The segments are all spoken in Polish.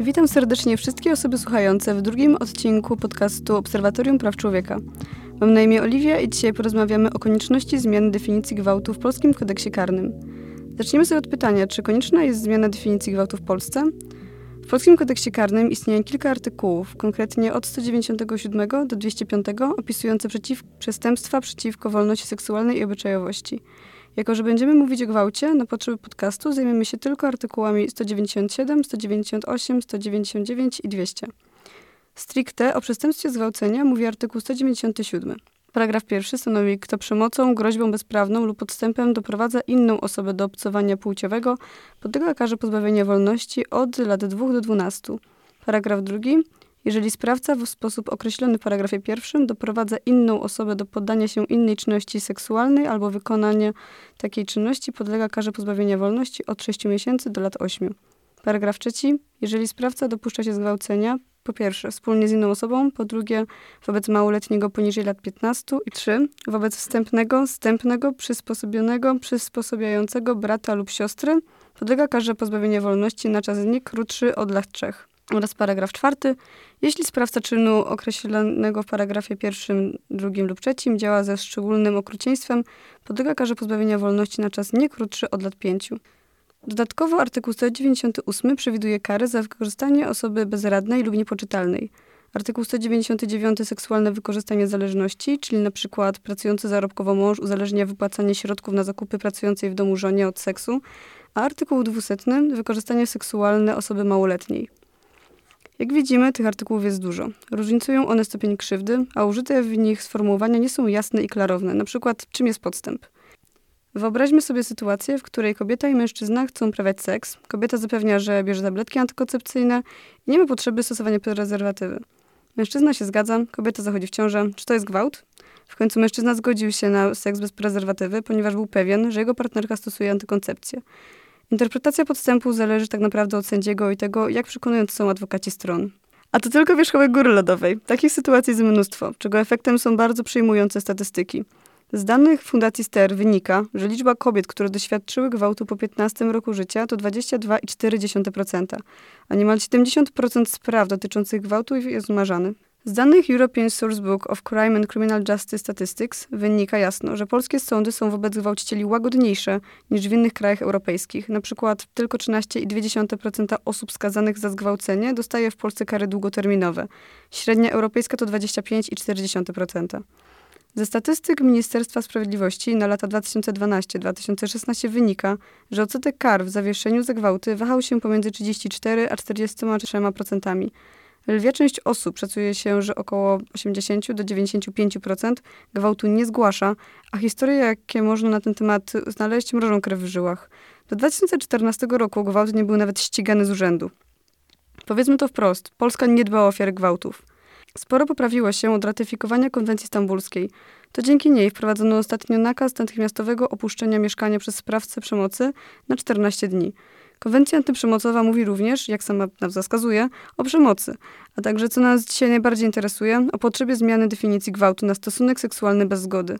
Witam serdecznie wszystkie osoby słuchające w drugim odcinku podcastu Obserwatorium Praw Człowieka. Mam na imię Oliwia i dzisiaj porozmawiamy o konieczności zmiany definicji gwałtu w polskim kodeksie karnym. Zaczniemy sobie od pytania, czy konieczna jest zmiana definicji gwałtu w Polsce? W polskim kodeksie karnym istnieje kilka artykułów, konkretnie od 197 do 205, opisujące przeciw, przestępstwa przeciwko wolności seksualnej i obyczajowości. Jako, że będziemy mówić o gwałcie, na potrzeby podcastu zajmiemy się tylko artykułami 197, 198, 199 i 200. Stricte o przestępstwie zgwałcenia mówi artykuł 197. Paragraf pierwszy stanowi, kto przemocą, groźbą bezprawną lub podstępem doprowadza inną osobę do obcowania płciowego, podlega karze pozbawienia wolności od lat 2 do 12. Paragraf drugi. Jeżeli sprawca w sposób określony w paragrafie pierwszym doprowadza inną osobę do poddania się innej czynności seksualnej albo wykonania takiej czynności, podlega karze pozbawienia wolności od 6 miesięcy do lat 8. Paragraf trzeci. Jeżeli sprawca dopuszcza się zgwałcenia, po pierwsze, wspólnie z inną osobą, po drugie, wobec małoletniego poniżej lat 15 i trzy, wobec wstępnego, wstępnego, przysposobionego, przysposabiającego brata lub siostry, podlega karze pozbawienia wolności na czas nie krótszy od lat trzech. Oraz paragraf czwarty. Jeśli sprawca czynu określonego w paragrafie pierwszym, drugim lub trzecim działa ze szczególnym okrucieństwem, podlega karze pozbawienia wolności na czas nie krótszy od lat pięciu. Dodatkowo artykuł 198 przewiduje karę za wykorzystanie osoby bezradnej lub niepoczytalnej. Artykuł 199 seksualne wykorzystanie zależności, czyli na przykład pracujący zarobkowo mąż uzależnia wypłacanie środków na zakupy pracującej w domu żonie od seksu, a artykuł 200 wykorzystanie seksualne osoby małoletniej. Jak widzimy, tych artykułów jest dużo. Różnicują one stopień krzywdy, a użyte w nich sformułowania nie są jasne i klarowne, na przykład czym jest podstęp. Wyobraźmy sobie sytuację, w której kobieta i mężczyzna chcą uprawiać seks. Kobieta zapewnia, że bierze tabletki antykoncepcyjne i nie ma potrzeby stosowania prezerwatywy. Mężczyzna się zgadza, kobieta zachodzi w ciążę. Czy to jest gwałt? W końcu mężczyzna zgodził się na seks bez prezerwatywy, ponieważ był pewien, że jego partnerka stosuje antykoncepcję. Interpretacja podstępu zależy tak naprawdę od sędziego i tego, jak przekonujący są adwokaci stron. A to tylko wierzchołek góry lodowej. Takich sytuacji jest mnóstwo, czego efektem są bardzo przejmujące statystyki. Z danych Fundacji STER wynika, że liczba kobiet, które doświadczyły gwałtu po 15 roku życia to 22,4%, a niemal 70% spraw dotyczących gwałtu jest umarzany. Z danych European Sourcebook of Crime and Criminal Justice Statistics wynika jasno, że polskie sądy są wobec gwałcicieli łagodniejsze niż w innych krajach europejskich. Na przykład tylko 13,2% osób skazanych za zgwałcenie dostaje w Polsce kary długoterminowe. Średnia europejska to 25,4%. Ze statystyk Ministerstwa Sprawiedliwości na lata 2012-2016 wynika, że odsetek kar w zawieszeniu za gwałty wahał się pomiędzy 34 a 43%. Lwia część osób szacuje się, że około 80 do 95% gwałtu nie zgłasza, a historie, jakie można na ten temat znaleźć, mrożą krew w żyłach. Do 2014 roku gwałt nie był nawet ścigany z urzędu. Powiedzmy to wprost, Polska nie dba o ofiary gwałtów. Sporo poprawiło się od ratyfikowania konwencji stambulskiej. To dzięki niej wprowadzono ostatnio nakaz natychmiastowego opuszczenia mieszkania przez sprawcę przemocy na 14 dni. Konwencja antyprzemocowa mówi również, jak sama nazwa wskazuje, o przemocy, a także, co nas dzisiaj najbardziej interesuje, o potrzebie zmiany definicji gwałtu na stosunek seksualny bez zgody.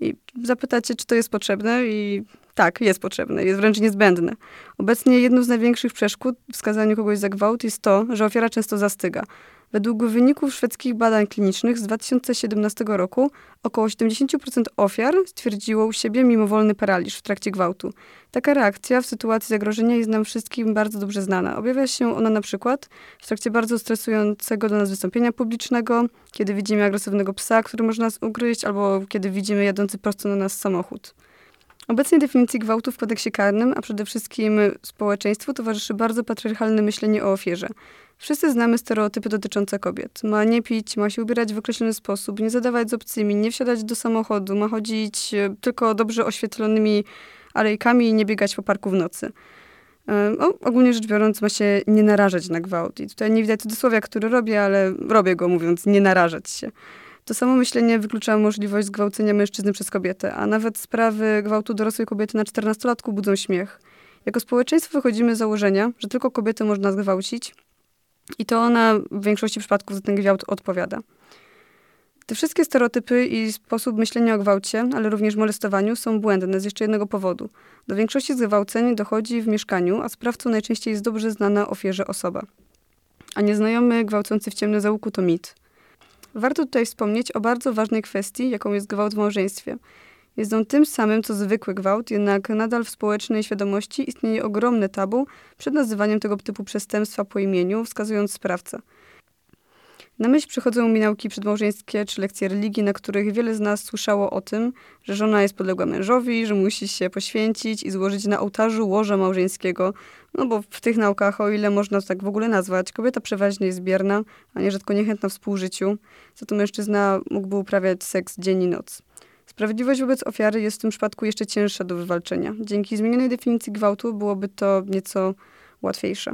I zapytacie, czy to jest potrzebne? I tak, jest potrzebne, jest wręcz niezbędne. Obecnie jedną z największych przeszkód w skazaniu kogoś za gwałt jest to, że ofiara często zastyga. Według wyników szwedzkich badań klinicznych z 2017 roku około 70% ofiar stwierdziło u siebie mimowolny paraliż w trakcie gwałtu. Taka reakcja w sytuacji zagrożenia jest nam wszystkim bardzo dobrze znana. Objawia się ona na przykład w trakcie bardzo stresującego dla nas wystąpienia publicznego, kiedy widzimy agresywnego psa, który może nas ugryźć, albo kiedy widzimy jadący prosto na nas samochód. Obecnie definicji gwałtu w kodeksie karnym, a przede wszystkim społeczeństwu towarzyszy bardzo patriarchalne myślenie o ofierze. Wszyscy znamy stereotypy dotyczące kobiet. Ma nie pić, ma się ubierać w określony sposób, nie zadawać z obcymi, nie wsiadać do samochodu, ma chodzić e, tylko dobrze oświetlonymi alejkami i nie biegać po parku w nocy. E, ogólnie rzecz biorąc, ma się nie narażać na gwałt. I tutaj nie widać cudzysłowia, który robię, ale robię go mówiąc nie narażać się. To samo myślenie wyklucza możliwość zgwałcenia mężczyzny przez kobietę, a nawet sprawy gwałtu dorosłej kobiety na 14-latku budzą śmiech. Jako społeczeństwo wychodzimy z założenia, że tylko kobiety można zgwałcić i to ona w większości przypadków za ten gwałt odpowiada. Te wszystkie stereotypy i sposób myślenia o gwałcie, ale również molestowaniu są błędne z jeszcze jednego powodu. Do większości zgwałceń dochodzi w mieszkaniu, a sprawcą najczęściej jest dobrze znana ofierze osoba. a nieznajomy gwałcący w ciemnym załuku to mit. Warto tutaj wspomnieć o bardzo ważnej kwestii, jaką jest gwałt w małżeństwie. Jest on tym samym, co zwykły gwałt, jednak nadal w społecznej świadomości istnieje ogromne tabu przed nazywaniem tego typu przestępstwa po imieniu, wskazując sprawcę. Na myśl przychodzą mi nauki przedmałżeńskie czy lekcje religii, na których wiele z nas słyszało o tym, że żona jest podległa mężowi, że musi się poświęcić i złożyć na ołtarzu łoża małżeńskiego. No bo w tych naukach, o ile można to tak w ogóle nazwać, kobieta przeważnie jest bierna, a nierzadko niechętna współżyciu, za to mężczyzna mógłby uprawiać seks dzień i noc. Sprawiedliwość wobec ofiary jest w tym przypadku jeszcze cięższa do wywalczenia. Dzięki zmienionej definicji gwałtu byłoby to nieco łatwiejsze.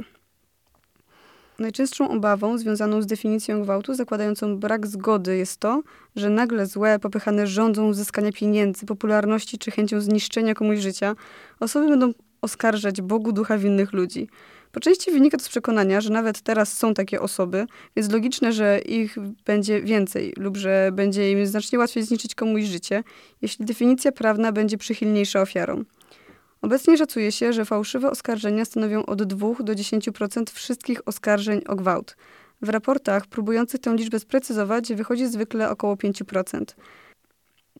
Najczęstszą obawą związaną z definicją gwałtu, zakładającą brak zgody, jest to, że nagle złe, popychane rządzą uzyskania pieniędzy, popularności czy chęcią zniszczenia komuś życia, osoby będą oskarżać Bogu ducha winnych ludzi. Po części wynika to z przekonania, że nawet teraz są takie osoby, więc logiczne, że ich będzie więcej lub że będzie im znacznie łatwiej zniszczyć komuś życie, jeśli definicja prawna będzie przychylniejsza ofiarom. Obecnie szacuje się, że fałszywe oskarżenia stanowią od 2 do 10% wszystkich oskarżeń o gwałt. W raportach próbujących tę liczbę sprecyzować wychodzi zwykle około 5%.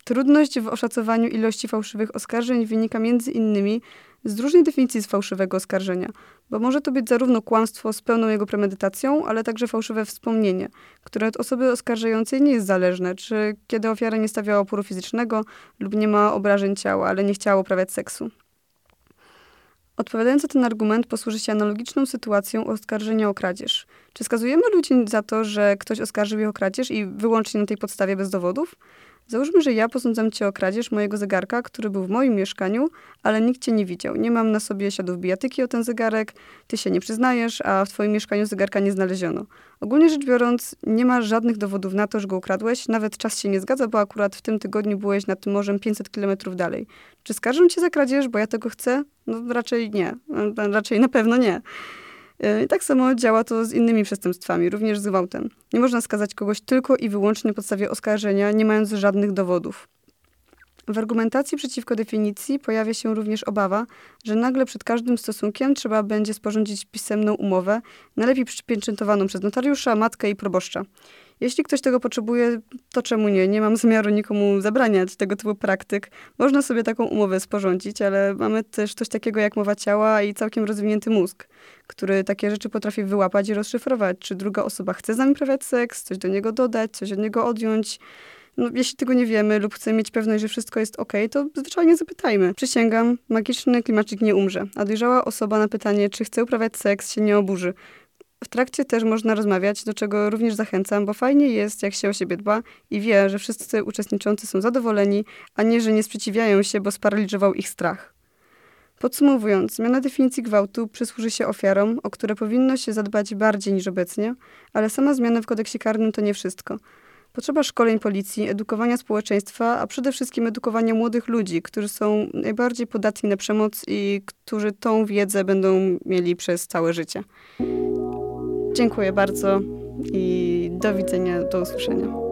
Trudność w oszacowaniu ilości fałszywych oskarżeń wynika między innymi z różnej definicji fałszywego oskarżenia, bo może to być zarówno kłamstwo z pełną jego premedytacją, ale także fałszywe wspomnienie, które od osoby oskarżającej nie jest zależne, czy kiedy ofiara nie stawiała oporu fizycznego lub nie ma obrażeń ciała, ale nie chciała uprawiać seksu. Odpowiadając na ten argument, posłuży się analogiczną sytuacją oskarżenia o kradzież. Czy skazujemy ludzi za to, że ktoś oskarżył ich o kradzież i wyłącznie na tej podstawie bez dowodów? Załóżmy, że ja posądzam cię o kradzież mojego zegarka, który był w moim mieszkaniu, ale nikt cię nie widział. Nie mam na sobie śladów bijatyki o ten zegarek, ty się nie przyznajesz, a w twoim mieszkaniu zegarka nie znaleziono. Ogólnie rzecz biorąc, nie ma żadnych dowodów na to, że go ukradłeś, nawet czas się nie zgadza, bo akurat w tym tygodniu byłeś nad tym morzem 500 kilometrów dalej. Czy skarżę cię za kradzież, bo ja tego chcę? No raczej nie. Raczej na pewno nie. E, tak samo działa to z innymi przestępstwami, również z gwałtem. Nie można skazać kogoś tylko i wyłącznie na podstawie oskarżenia, nie mając żadnych dowodów. W argumentacji przeciwko definicji pojawia się również obawa, że nagle przed każdym stosunkiem trzeba będzie sporządzić pisemną umowę, najlepiej przypieczętowaną przez notariusza, matkę i proboszcza. Jeśli ktoś tego potrzebuje, to czemu nie? Nie mam zamiaru nikomu zabraniać tego typu praktyk. Można sobie taką umowę sporządzić, ale mamy też coś takiego jak mowa ciała i całkiem rozwinięty mózg, który takie rzeczy potrafi wyłapać i rozszyfrować. Czy druga osoba chce z nami prawiać seks, coś do niego dodać, coś od niego odjąć. No, jeśli tego nie wiemy lub chcemy mieć pewność, że wszystko jest ok, to zwyczajnie zapytajmy. Przysięgam, magiczny klimaczyk nie umrze, a dojrzała osoba na pytanie, czy chce uprawiać seks, się nie oburzy. W trakcie też można rozmawiać, do czego również zachęcam, bo fajnie jest, jak się o siebie dba i wie, że wszyscy uczestniczący są zadowoleni, a nie, że nie sprzeciwiają się, bo sparaliżował ich strach. Podsumowując, zmiana definicji gwałtu przysłuży się ofiarom, o które powinno się zadbać bardziej niż obecnie, ale sama zmiana w kodeksie karnym to nie wszystko. Potrzeba szkoleń policji, edukowania społeczeństwa, a przede wszystkim edukowania młodych ludzi, którzy są najbardziej podatni na przemoc i którzy tą wiedzę będą mieli przez całe życie. Dziękuję bardzo i do widzenia, do usłyszenia.